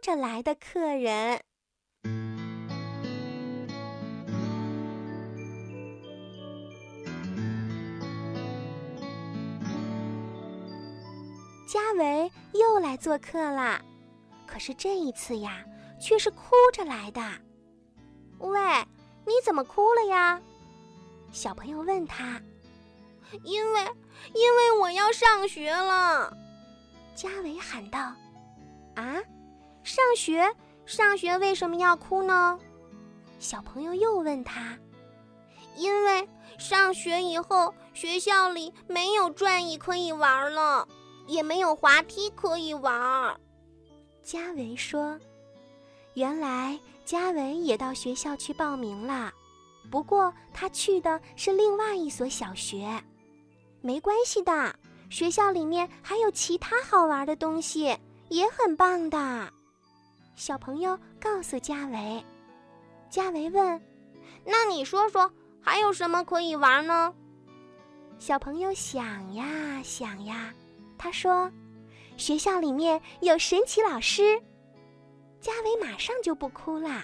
着来的客人。嘉维又来做客啦，可是这一次呀，却是哭着来的。喂，你怎么哭了呀？小朋友问他。因为，因为我要上学了。嘉伟喊道：“啊，上学？上学为什么要哭呢？”小朋友又问他：“因为上学以后，学校里没有转椅可以玩了。”也没有滑梯可以玩。嘉维说：“原来嘉维也到学校去报名了，不过他去的是另外一所小学。没关系的，学校里面还有其他好玩的东西，也很棒的。”小朋友告诉嘉维。嘉维问：“那你说说，还有什么可以玩呢？”小朋友想呀想呀。他说：“学校里面有神奇老师。”嘉伟马上就不哭了，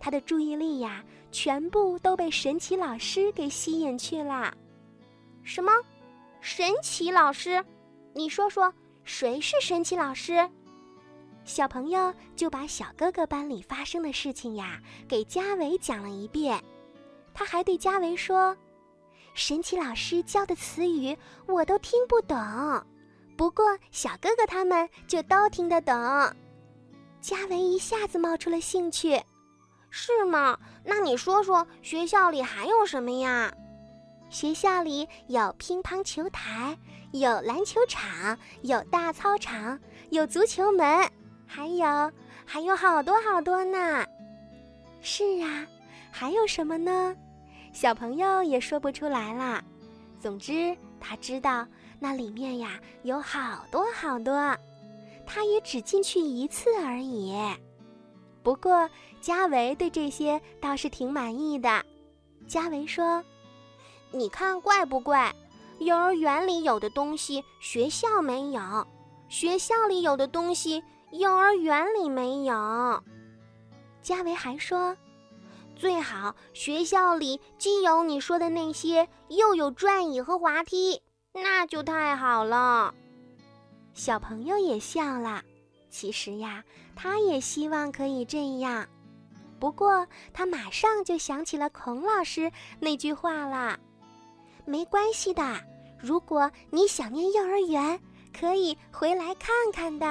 他的注意力呀，全部都被神奇老师给吸引去了。什么？神奇老师？你说说，谁是神奇老师？小朋友就把小哥哥班里发生的事情呀，给嘉伟讲了一遍。他还对嘉伟说：“神奇老师教的词语，我都听不懂。”不过，小哥哥他们就都听得懂。嘉维一下子冒出了兴趣，是吗？那你说说，学校里还有什么呀？学校里有乒乓球台，有篮球场，有大操场，有足球门，还有还有好多好多呢。是啊，还有什么呢？小朋友也说不出来了。总之，他知道。那里面呀有好多好多，他也只进去一次而已。不过嘉维对这些倒是挺满意的。嘉维说：“你看怪不怪？幼儿园里有的东西学校没有，学校里有的东西幼儿园里没有。”嘉维还说：“最好学校里既有你说的那些，又有转椅和滑梯。”那就太好了，小朋友也笑了。其实呀，他也希望可以这样，不过他马上就想起了孔老师那句话了：“没关系的，如果你想念幼儿园，可以回来看看的。”